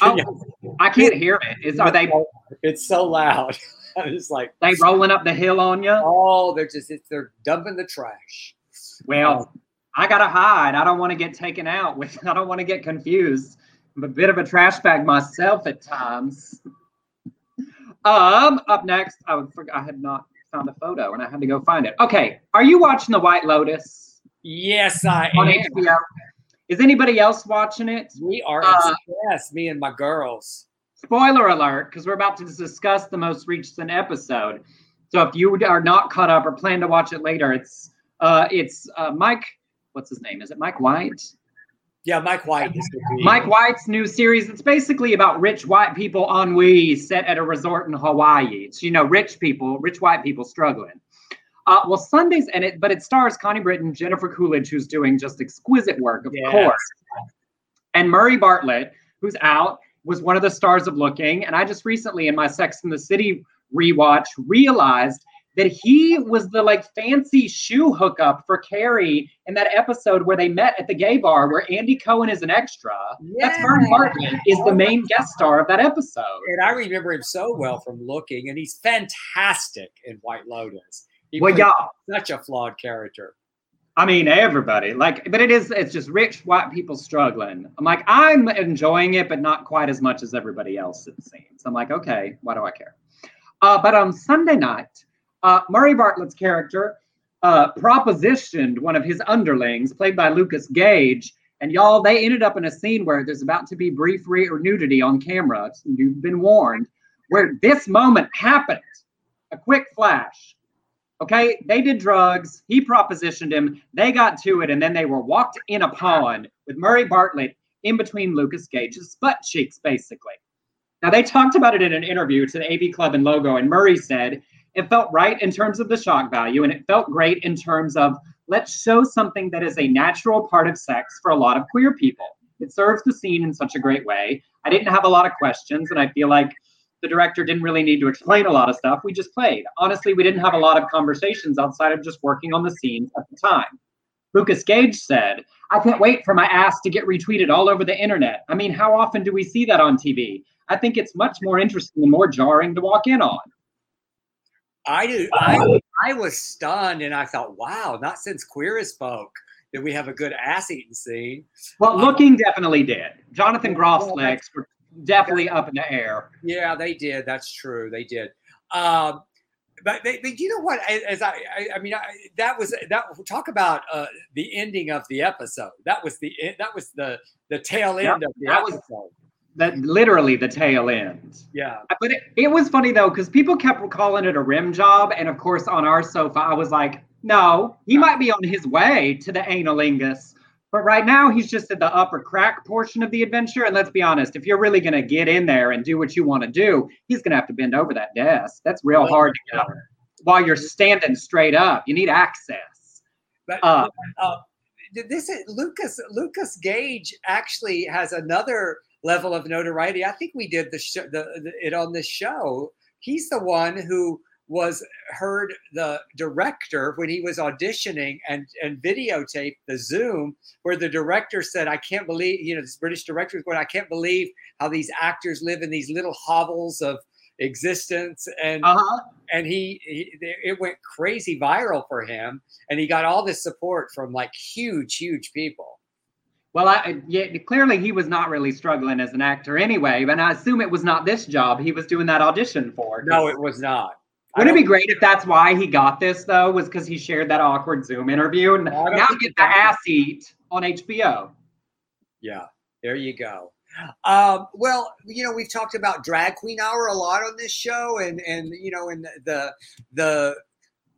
oh, I can't hear it. Is are they? It's so loud. I'm just like they rolling up the hill on you. Oh, they're just they're dumping the trash. Well, I gotta hide. I don't want to get taken out with. I don't want to get confused. I'm a bit of a trash bag myself at times. Um, up next, I would forget. I had not found a photo and I had to go find it. Okay, are you watching The White Lotus? Yes, I on am. HBO. Is anybody else watching it? We are. Uh, yes, me and my girls. Spoiler alert, because we're about to discuss the most recent episode. So if you are not caught up or plan to watch it later, it's uh, it's uh, Mike. What's his name? Is it Mike White? Yeah, Mike White. Mike White's new series. It's basically about rich white people ennui set at a resort in Hawaii. It's, you know, rich people, rich white people struggling. Uh, well, Sundays and it, but it stars Connie Britton, Jennifer Coolidge, who's doing just exquisite work, of Yes. course, and Murray Bartlett, who's out, was one of the stars of Looking. And I just recently, in my Sex in the City rewatch, realized that he was the like fancy shoe hookup for Carrie in that episode where they met at the gay bar where Andy Cohen is an extra. That's Yeah. Bartlett is the main guest star of that episode. And I remember him so well from looking, and he's fantastic in White Lotus. He Well, yeah. such a flawed character. I mean, everybody like, but it is, it's just rich white people struggling. I'm like, I'm enjoying it, but not quite as much as everybody else, it seems. I'm like, okay, why do I care? Uh, but on Sunday night, uh, Murray Bartlett's character uh, propositioned one of his underlings, played by Lucas Gage. And y'all, they ended up in a scene where there's about to be brief re- or nudity on camera. You've been warned. Where this moment happened, a quick flash. Okay, they did drugs. He propositioned him. They got to it, and then they were walked in upon with Murray Bartlett in between Lucas Gage's butt cheeks, basically. Now they talked about it in an interview to the AV Club and Logo, and Murray said it felt right in terms of the shock value, and it felt great in terms of let's show something that is a natural part of sex for a lot of queer people. It serves the scene in such a great way. I didn't have a lot of questions, and I feel like the director didn't really need to explain a lot of stuff. We just played. Honestly, we didn't have a lot of conversations outside of just working on the scenes at the time. Lucas Gage said, I can't wait for my ass to get retweeted all over the internet. I mean, how often do we see that on TV? I think it's much more interesting and more jarring to walk in on. I do. I, I was stunned, and I thought, wow, not since Queer as Folk did we have a good ass eating scene. Well, looking definitely did. Jonathan Groff's legs were definitely up in the air. Yeah, they did. That's true. They did. Um, but, they, but you know what? As I, I, I mean, I, that was that. Talk about uh, the ending of the episode. That was the that was the the tail end Yep, of the that was- episode. That literally the tail end. yeah. But it, it was funny though, because people kept calling it a rim job. And of course, on our sofa, I was like, no, he might be on his way to the analingus. But right now, he's just at the upper crack portion of the adventure. And let's be honest, if you're really going to get in there and do what you want to do, he's going to have to bend over that desk. That's real hard to get up while you're standing straight up. You need access. But Uh, uh, this is Lucas Lucas Gage actually has another level of notoriety. I think we did the, sh- the, the it on this show. He's the one who was heard the director when he was auditioning and and videotaped the Zoom where the director said, "I can't believe you know this British director was going. I can't believe how these actors live in these little hovels of existence and Uh-huh. and he, he it went crazy viral for him and he got all this support from like huge huge people Well, I yeah, clearly he was not really struggling as an actor anyway, and I assume it was not this job he was doing that audition for. no it was not Wouldn't it be great if that's why he got this though? Was because he shared that awkward Zoom interview, and now get the ass eat on HBO. yeah there you go um, well you know we've talked about drag queen hour a lot on this show and and you know and the the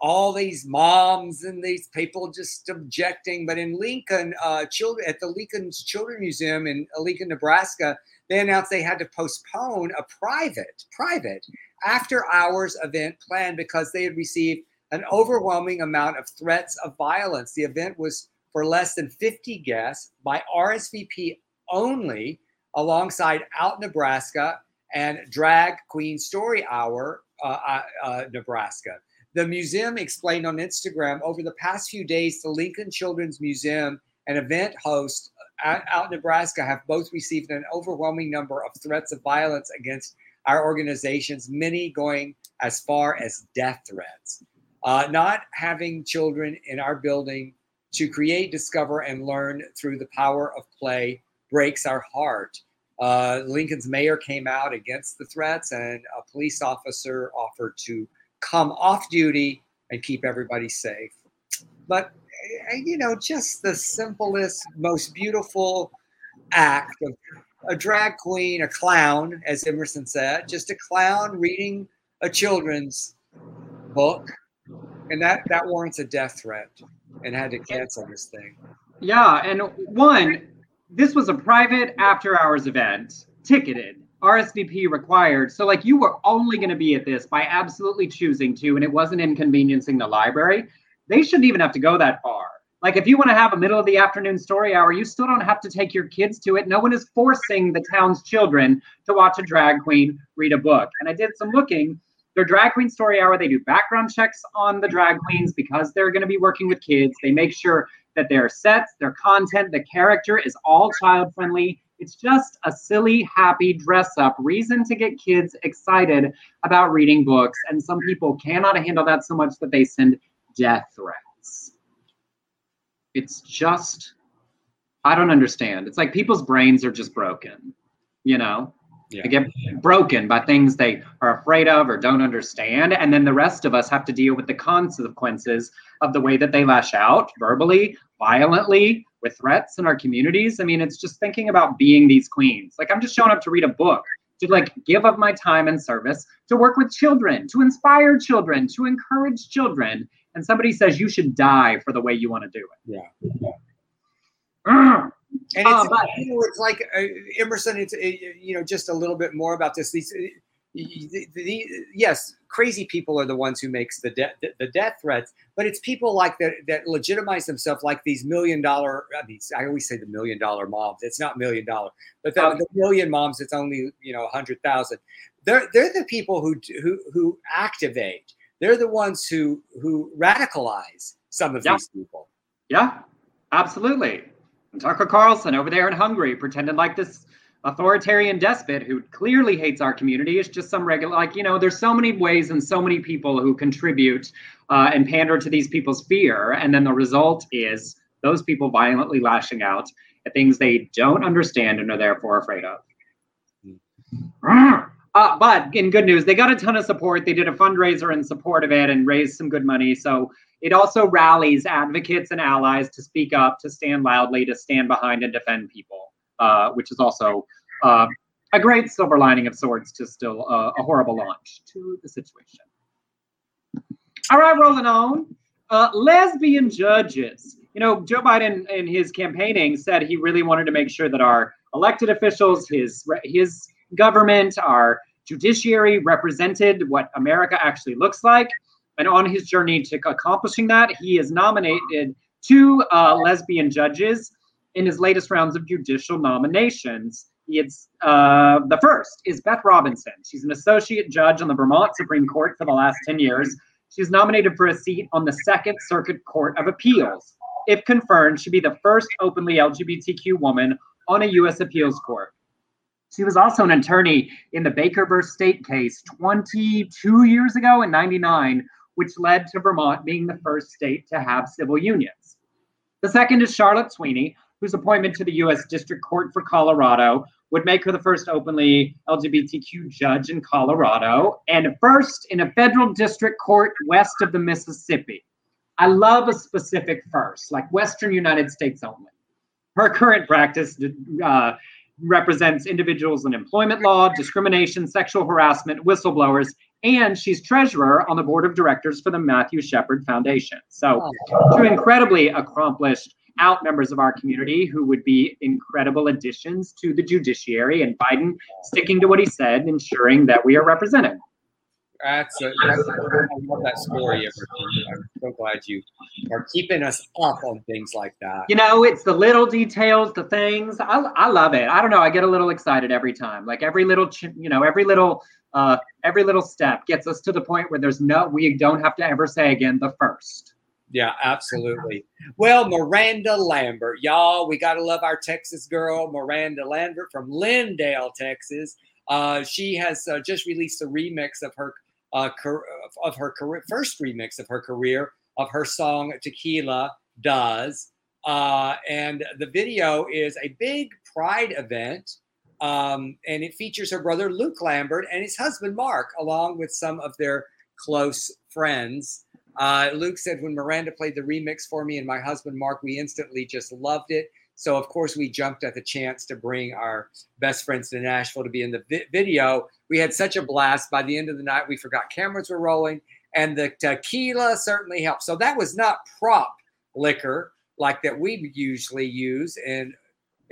all these moms and these people just objecting. But in lincoln uh children at the lincoln's children museum in uh, lincoln nebraska they announced they had to postpone a private private after hours event planned because they had received an overwhelming amount of threats of violence. The event was for less than 50 guests by rsvp only alongside out nebraska and drag queen story hour uh, uh, uh, nebraska the museum explained on Instagram over the past few days, the Lincoln Children's Museum and event host out out in Nebraska have both received an overwhelming number of threats of violence against our organizations, many going as far as death threats. Uh, not having children in our building to create, discover, and learn through the power of play breaks our heart. Uh, Lincoln's mayor came out against the threats, and a police officer offered to come off duty and keep everybody safe. But eh, you know, just the simplest, most beautiful act of a drag queen, a clown, as Emerson said, just a clown reading a children's book, and that that warrants a death threat, and had to cancel this thing. Yeah, and one, this was a private after hours event, ticketed. RSVP required. So, like, you were only going to be at this by absolutely choosing to, and it wasn't inconveniencing the library. They shouldn't even have to go that far. Like, if you want to have a middle of the afternoon story hour, you still don't have to take your kids to it. No one is forcing the town's children to watch a drag queen read a book. And I did some looking. Their drag queen story hour, they do background checks on the drag queens because they're going to be working with kids. They make sure that their sets, their content, the character is all child friendly it's just a silly, happy dress up reason to get kids excited about reading books. And some people cannot handle that so much that they send death threats. It's just, I don't understand. It's like people's brains are just broken, you know? Yeah. They get broken by things they are afraid of or don't understand. And then the rest of us have to deal with the consequences of the way that they lash out verbally, violently, with threats in our communities. I mean, it's just thinking about being these queens. Like, I'm just showing up to read a book, to like give up my time and service, to work with children, to inspire children, to encourage children. And somebody says you should die for the way you want to do it. Yeah. And it's, uh, but, you know, it's like uh, Emerson. It's uh, you know just a little bit more about this. These the, the, yes, crazy people are the ones who makes the death the death threats, but it's people like that that legitimize themselves like these million dollar. I mean, I always say the million dollar moms. It's not million dollar, but the, the million moms. It's only you know a hundred thousand. They're they're the people who who who activate. They're the ones who who radicalize some of yeah. these people. Yeah, absolutely. Tucker Carlson over there in Hungary pretended like this authoritarian despot who clearly hates our community is just some regular like you know there's so many ways and so many people who contribute uh, and pander to these people's fear. And then the result is those people violently lashing out at things they don't understand and are therefore afraid of. Uh, but in good news they got a ton of support. They did a fundraiser in support of it and raised some good money. So it also rallies advocates and allies to speak up to stand loudly to stand behind and defend people uh, which is also uh, a great silver lining of sorts to still uh, a horrible launch to the situation. All right, rolling on. Uh, lesbian judges. You know, Joe Biden in his campaigning said he really wanted to make sure that our elected officials, his his government, our judiciary represented what America actually looks like. And on his journey to accomplishing that, he has nominated two uh, lesbian judges in his latest rounds of judicial nominations. It's uh, the first is Beth Robinson. She's an associate judge on the Vermont Supreme Court for the last 10 years. She's nominated for a seat on the Second Circuit Court of Appeals. If confirmed, she'd be the first openly LGBTQ woman on a U.S. appeals court. She was also an attorney in the Baker versus State case 22 years ago in 99, which led to Vermont being the first state to have civil unions. The second is Charlotte Sweeney, whose appointment to the U.S. District Court for Colorado would make her the first openly LGBTQ judge in Colorado and first in a federal district court west of the Mississippi. I love a specific first, like Western United States only. Her current practice uh, represents individuals in employment law, discrimination, sexual harassment, whistleblowers, and she's treasurer on the board of directors for the Matthew Shepard Foundation. So, two incredibly accomplished out members of our community who would be incredible additions to the judiciary, and Biden sticking to what he said, ensuring that we are represented. That's, a, that's a, I love that story. I'm so glad you are keeping us up on things like that. You know, it's the little details, the things. I, I love it. I don't know. I get a little excited every time. Like every little, you know, every little, uh, every little step gets us to the point where there's no, we don't have to ever say again the first. Yeah, absolutely. Well, Miranda Lambert, y'all, we got to love our Texas girl, Miranda Lambert from Lindale, Texas. Uh, she has uh, just released a remix of her uh, of her career, first remix of her career of her song "Tequila Does," uh, and the video is a big Pride event, um, and it features her brother Luke Lambert and his husband Mark, along with some of their close friends. Uh, Luke said, when Miranda played the remix for me and my husband Mark, we instantly just loved it. So, of course, we jumped at the chance to bring our best friends to Nashville to be in the vi- video. We had such a blast. By the end of the night, we forgot cameras were rolling, and the tequila certainly helped. So, that was not prop liquor like that we usually use and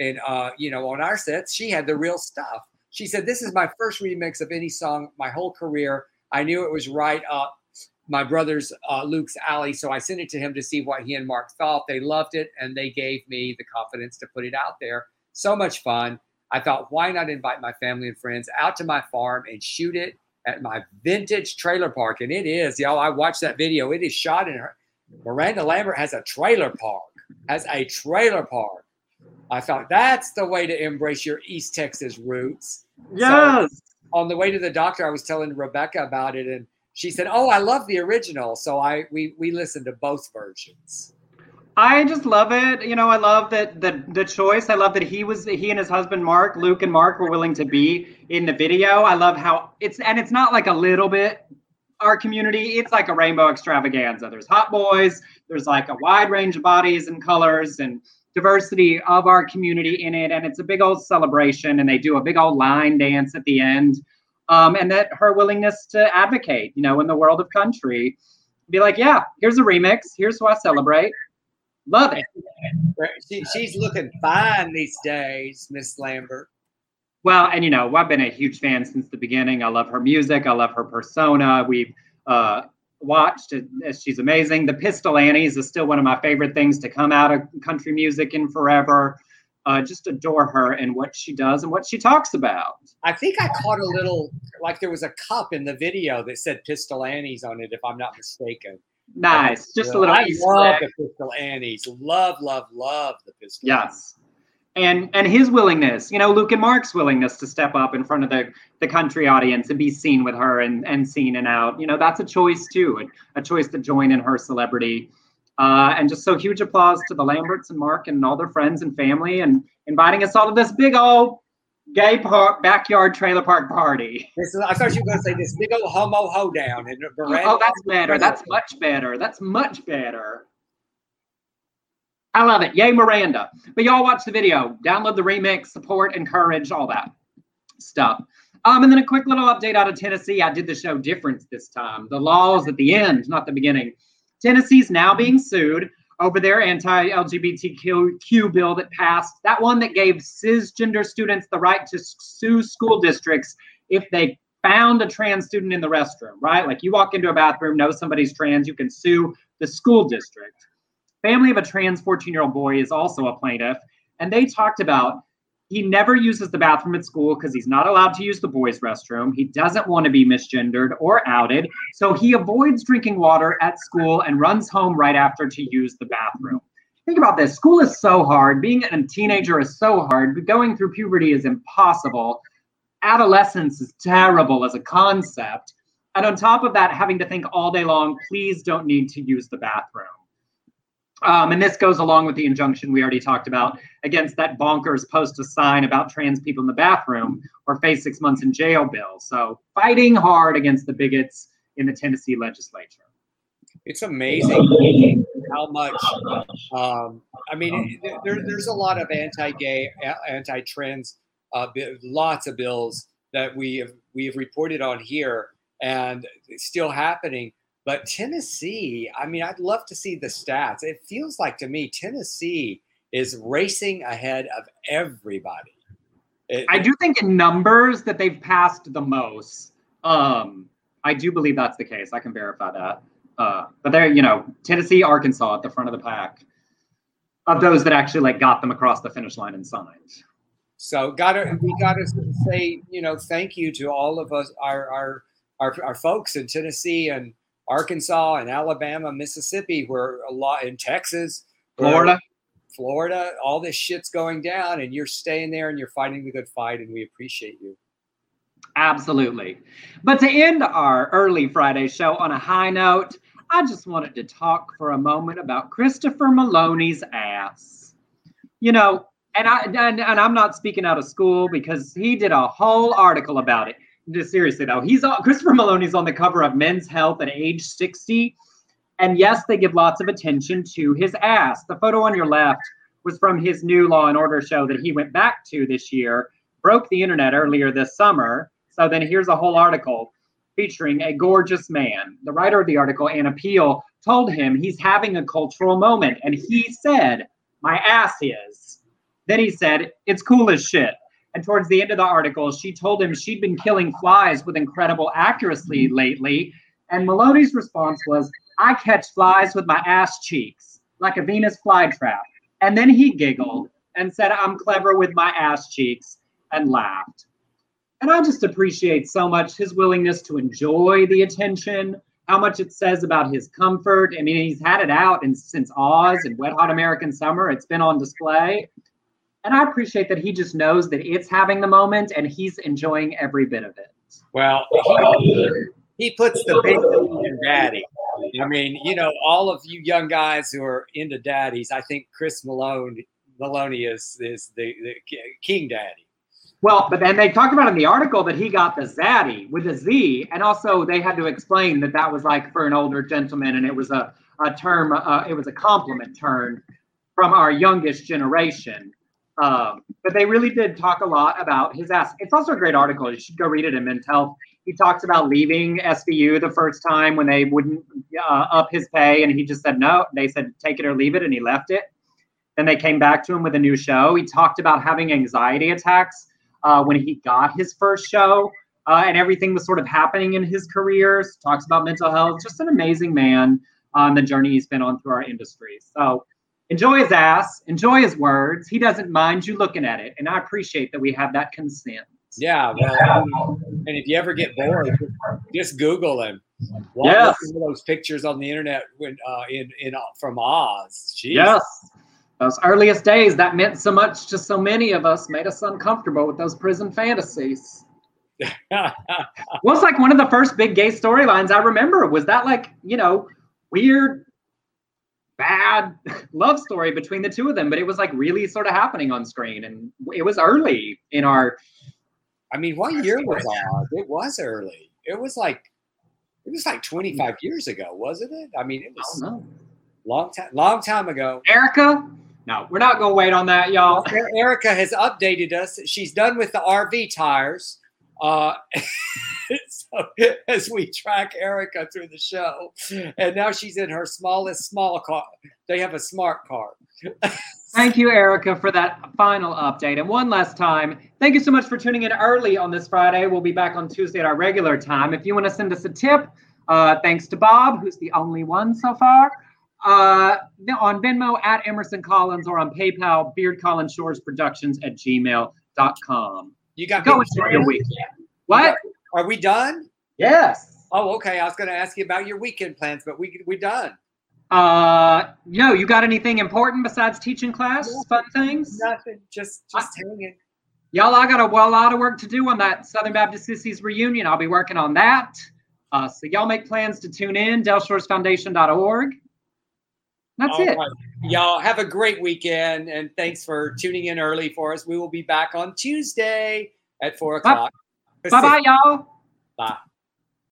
and uh, you know on our sets she had the real stuff She said, This is my first remix of any song my whole career. I knew it was right up my brother's uh, Luke's alley. So I sent it to him to see what he and Mark thought. They loved it and they gave me the confidence to put it out there. So much fun. I thought, why not invite my family and friends out to my farm and shoot it at my vintage trailer park? And it is, y'all. I watched that video. It is shot in her. Miranda Lambert has a trailer park, has a trailer park. I thought that's the way to embrace your East Texas roots. Yes. So on the way to the doctor, I was telling Rebecca about it, and she said, "Oh, I love the original." So I we we listened to both versions. I just love it. You know, I love that the the choice. I love that he was he and his husband Mark, Luke and Mark were willing to be in the video. I love how it's and it's not like a little bit our community. It's like a rainbow extravaganza. There's hot boys. There's like a wide range of bodies and colors and diversity of our community in it. And it's a big old celebration. And they do a big old line dance at the end um, and that her willingness to advocate, you know, in the world of country, be like, yeah, here's a remix, here's who I celebrate. Love it. She, she's looking fine these days, Miss Lambert. Well, and you know, I've been a huge fan since the beginning. I love her music. I love her persona. We've uh, watched. As she's amazing. The Pistol Annies is still one of my favorite things to come out of country music in forever uh, just adore her and what she does and what she talks about. I think I caught a little, like there was a cup in the video that said Pistol Annie's on it, if I'm not mistaken. Nice, just a little. I love the Pistol Annie's. Love, love, love the Pistol. Yes, and and his willingness, you know, Luke and Mark's willingness to step up in front of the the country audience and be seen with her and and seen and out. You know, that's a choice too, a, a choice to join in her celebrity. Uh, and just so huge applause to the Lamberts and Mark and all their friends and family and inviting us all to this big old gay park backyard trailer park party. This is, I thought you were going to say this big old homo hoedown in. Oh, that's better. That's much better. That's much better. I love it. Yay, Miranda. But y'all watch the video, download the remix, support, encourage, all that stuff. Um, and then a quick little update out of Tennessee. I did the show difference this time. The laws at the end, not the beginning. Tennessee's now being sued over their anti-LGBTQ bill that passed. That one that gave cisgender students the right to sue school districts if they found a trans student in the restroom, right? Like you walk into a bathroom, know somebody's trans, you can sue the school district. Family of a trans 14-year-old boy is also a plaintiff, and they talked about he never uses the bathroom at school because he's not allowed to use the boys' restroom. He doesn't want to be misgendered or outed. So he avoids drinking water at school and runs home right after to use the bathroom. Think about this school is so hard. Being a teenager is so hard. Going through puberty is impossible. Adolescence is terrible as a concept. And on top of that, having to think all day long, please don't need to use the bathroom. Um, and this goes along with the injunction we already talked about against that bonkers post a sign about trans people in the bathroom or face six months in jail bill. So fighting hard against the bigots in the Tennessee legislature. It's amazing how much. Um, I mean, there, there's a lot of anti-gay, anti-trans, uh, lots of bills that we have we have reported on here, and it's still happening. But Tennessee, I mean, I'd love to see the stats. It feels like to me Tennessee is racing ahead of everybody. It, I do think in numbers that they've passed the most. Um, I do believe that's the case. I can verify that. Uh, but they're, you know, Tennessee, Arkansas at the front of the pack of those that actually like got them across the finish line and signed. So gotta we gotta say, you know, thank you to all of us, our our our, our folks in Tennessee and Arkansas and Alabama, Mississippi, where a lot in Texas, Florida, Florida, all this shit's going down, and you're staying there and you're fighting the good fight, and we appreciate you. Absolutely. But to end our early Friday show on a high note, I just wanted to talk for a moment about Christopher Meloni's ass. You know, and I and, and I'm not speaking out of school because he did a whole article about it just seriously though, he's on, Christopher Meloni's on the cover of Men's Health at age 60. And yes, they give lots of attention to his ass. The photo on your left was from his new Law and Order show that he went back to this year, broke the internet earlier this summer. So then here's a whole article featuring a gorgeous man. The writer of the article, Anna Peele, told him he's having a cultural moment. And he said, My ass is. Then he said, It's cool as shit. And towards the end of the article, she told him she'd been killing flies with incredible accuracy lately. And Meloni's response was, I catch flies with my ass cheeks, like a Venus flytrap. And then he giggled and said, I'm clever with my ass cheeks, and laughed. And I just appreciate so much his willingness to enjoy the attention, how much it says about his comfort. I mean, he's had it out since Oz and Wet Hot American Summer, it's been on display. And I appreciate that he just knows that it's having the moment and he's enjoying every bit of it. Well, he, he puts the big in daddy. I mean, you know, all of you young guys who are into daddies, I think Chris Malone Meloni is is the, the king daddy. Well, but then they talked about in the article that he got the zaddy with a Z, and also they had to explain that that was like for an older gentleman, and it was a a term, uh, it was a compliment term from our youngest generation. Um, but they really did talk a lot about his ass. It's also a great article. You should go read it in Men's. He talks about leaving SVU the first time when they wouldn't uh, up his pay, and he just said no. They said take it or leave it, and he left it. Then they came back to him with a new show. He talked about having anxiety attacks uh, when he got his first show, uh, and everything was sort of happening in his career. Talks about mental health. Just an amazing man on the journey he's been on through our industry. So enjoy his ass, enjoy his words. He doesn't mind you looking at it, and I appreciate that we have that consent. Yeah, well, and if you ever get bored, just Google him. Watch yes. those pictures on the internet when uh, in in uh, from Oz. Jeez. Yes, those earliest days that meant so much to so many of us, made us uncomfortable with those prison fantasies. was like one of the first big gay storylines I remember. Was that like you know weird bad love story between the two of them, but it was like really sort of happening on screen, and it was early in our. I mean, what year was Oz? It was early. It was like, it was like 25 hmm. years ago, wasn't it? I mean, it was long time, long time ago. Erica, no, we're not going to wait on that, y'all. Erica has updated us. She's done with the RV tires. Uh, so as we track Erica through the show, and now she's in her smallest small car. They have a smart car. Thank you, Erica, for that final update. And one last time, thank you so much for tuning in early on this Friday. We'll be back on Tuesday at our regular time. If you want to send us a tip, uh, thanks to Bob, who's the only one so far. Uh, on Venmo at Emerson Collins or on PayPal, Beard Collins Shores Productions at gmail.com. You got go enjoy your weekend. What? Are we done? Yes. Oh, okay. I was going to ask you about your weekend plans, but we we done. Uh, no. You got anything important besides teaching class? Fun things? Nothing. Just just I, hanging. Y'all, I got a, well, lot of work to do on that Southern Baptist Sissies reunion. I'll be working on that. Uh, so y'all make plans to tune in. DelShoresFoundation.org. That's All it. Right. Y'all have a great weekend, and thanks for tuning in early for us. We will be back on Tuesday at four o'clock. Bye bye, y'all. Bye.